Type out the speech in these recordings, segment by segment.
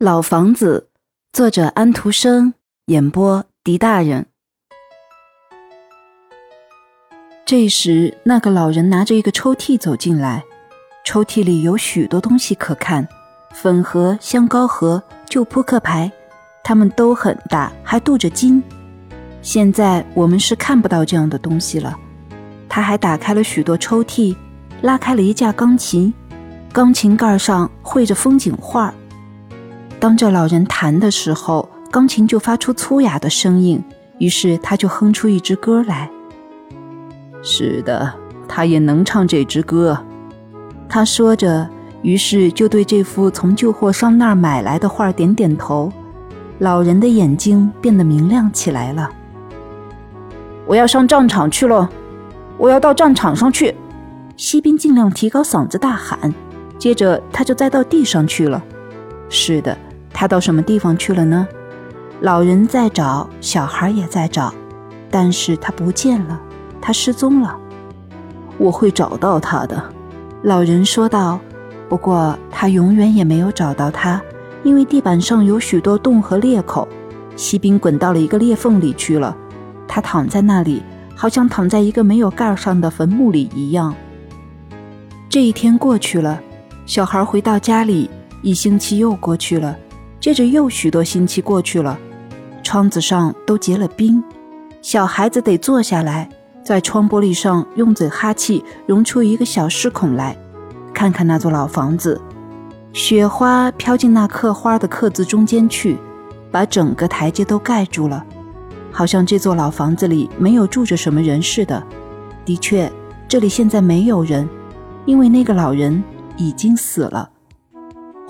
老房子，作者安徒生，演播狄大人。这时，那个老人拿着一个抽屉走进来，抽屉里有许多东西可看：粉盒、香膏盒、旧扑克牌，它们都很大，还镀着金。现在我们是看不到这样的东西了。他还打开了许多抽屉，拉开了一架钢琴，钢琴盖上绘着风景画。当这老人弹的时候，钢琴就发出粗哑的声音，于是他就哼出一支歌来。是的，他也能唱这支歌。他说着，于是就对这幅从旧货商那儿买来的画点点头。老人的眼睛变得明亮起来了。我要上战场去了，我要到战场上去。锡兵尽量提高嗓子大喊，接着他就栽到地上去了。是的。他到什么地方去了呢？老人在找，小孩也在找，但是他不见了，他失踪了。我会找到他的，老人说道。不过他永远也没有找到他，因为地板上有许多洞和裂口，锡兵滚到了一个裂缝里去了。他躺在那里，好像躺在一个没有盖上的坟墓里一样。这一天过去了，小孩回到家里，一星期又过去了。接着又许多星期过去了，窗子上都结了冰，小孩子得坐下来，在窗玻璃上用嘴哈气，融出一个小湿孔来，看看那座老房子。雪花飘进那刻花的刻字中间去，把整个台阶都盖住了，好像这座老房子里没有住着什么人似的。的确，这里现在没有人，因为那个老人已经死了。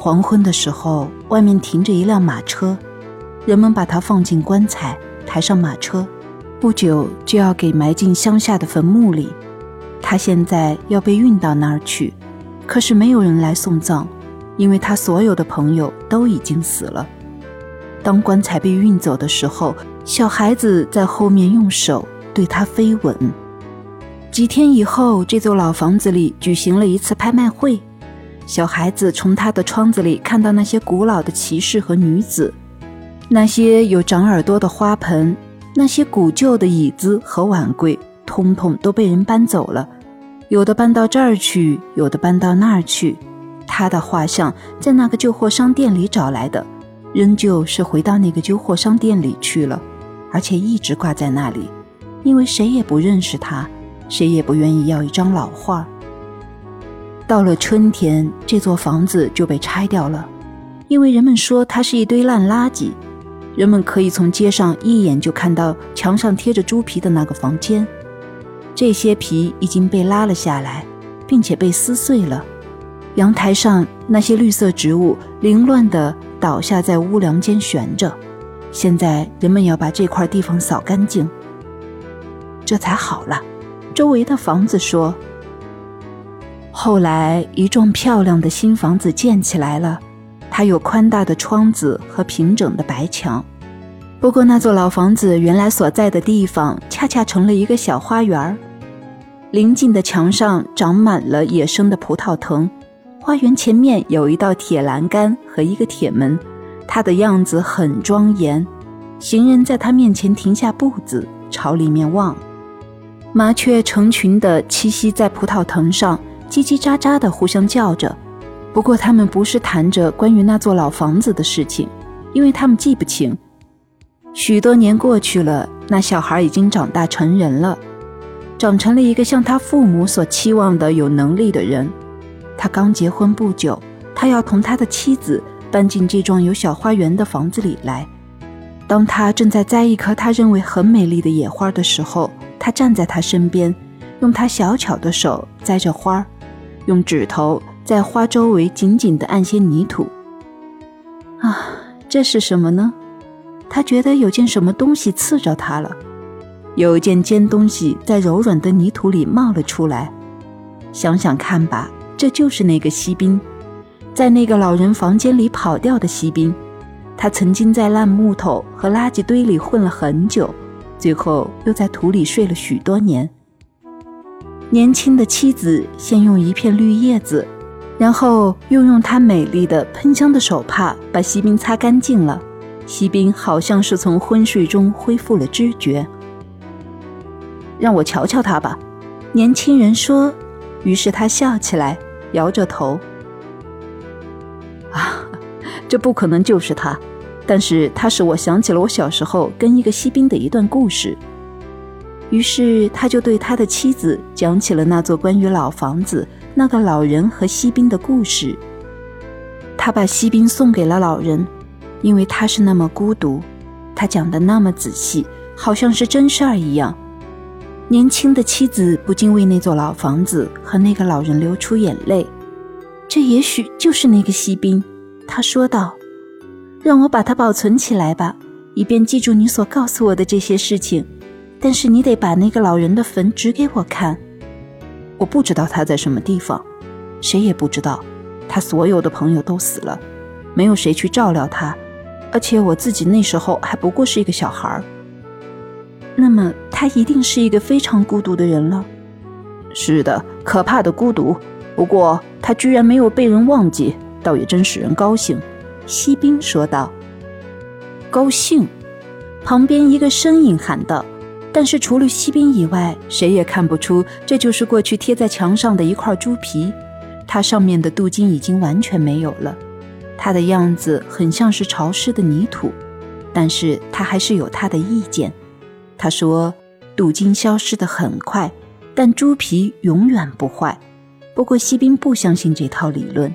黄昏的时候，外面停着一辆马车，人们把它放进棺材，抬上马车，不久就要给埋进乡下的坟墓里。他现在要被运到那儿去，可是没有人来送葬，因为他所有的朋友都已经死了。当棺材被运走的时候，小孩子在后面用手对他飞吻。几天以后，这座老房子里举行了一次拍卖会。小孩子从他的窗子里看到那些古老的骑士和女子，那些有长耳朵的花盆，那些古旧的椅子和碗柜，通通都被人搬走了，有的搬到这儿去，有的搬到那儿去。他的画像在那个旧货商店里找来的，仍旧是回到那个旧货商店里去了，而且一直挂在那里，因为谁也不认识他，谁也不愿意要一张老画。到了春天，这座房子就被拆掉了，因为人们说它是一堆烂垃圾。人们可以从街上一眼就看到墙上贴着猪皮的那个房间，这些皮已经被拉了下来，并且被撕碎了。阳台上那些绿色植物凌乱地倒下在屋梁间悬着。现在人们要把这块地方扫干净，这才好了。周围的房子说。后来，一幢漂亮的新房子建起来了，它有宽大的窗子和平整的白墙。不过，那座老房子原来所在的地方，恰恰成了一个小花园儿。邻近的墙上长满了野生的葡萄藤，花园前面有一道铁栏杆和一个铁门，它的样子很庄严。行人在它面前停下步子，朝里面望。麻雀成群地栖息在葡萄藤上。叽叽喳喳地互相叫着，不过他们不是谈着关于那座老房子的事情，因为他们记不清。许多年过去了，那小孩已经长大成人了，长成了一个像他父母所期望的有能力的人。他刚结婚不久，他要同他的妻子搬进这幢有小花园的房子里来。当他正在摘一颗他认为很美丽的野花的时候，他站在他身边，用他小巧的手摘着花儿。用指头在花周围紧紧地按些泥土。啊，这是什么呢？他觉得有件什么东西刺着他了。有一件尖东西在柔软的泥土里冒了出来。想想看吧，这就是那个锡兵，在那个老人房间里跑掉的锡兵。他曾经在烂木头和垃圾堆里混了很久，最后又在土里睡了许多年。年轻的妻子先用一片绿叶子，然后又用她美丽的喷香的手帕把锡兵擦干净了。锡兵好像是从昏睡中恢复了知觉。让我瞧瞧他吧，年轻人说。于是他笑起来，摇着头。啊，这不可能就是他，但是他使我想起了我小时候跟一个锡兵的一段故事。于是他就对他的妻子讲起了那座关于老房子。那个老人和锡兵的故事，他把锡兵送给了老人，因为他是那么孤独。他讲的那么仔细，好像是真事儿一样。年轻的妻子不禁为那座老房子和那个老人流出眼泪。这也许就是那个锡兵，他说道：“让我把它保存起来吧，以便记住你所告诉我的这些事情。但是你得把那个老人的坟指给我看。”我不知道他在什么地方，谁也不知道。他所有的朋友都死了，没有谁去照料他，而且我自己那时候还不过是一个小孩儿。那么他一定是一个非常孤独的人了。是的，可怕的孤独。不过他居然没有被人忘记，倒也真使人高兴。”锡兵说道。“高兴？”旁边一个声音喊道。但是除了锡兵以外，谁也看不出这就是过去贴在墙上的一块猪皮。它上面的镀金已经完全没有了，它的样子很像是潮湿的泥土。但是他还是有他的意见。他说：“镀金消失的很快，但猪皮永远不坏。”不过锡兵不相信这套理论。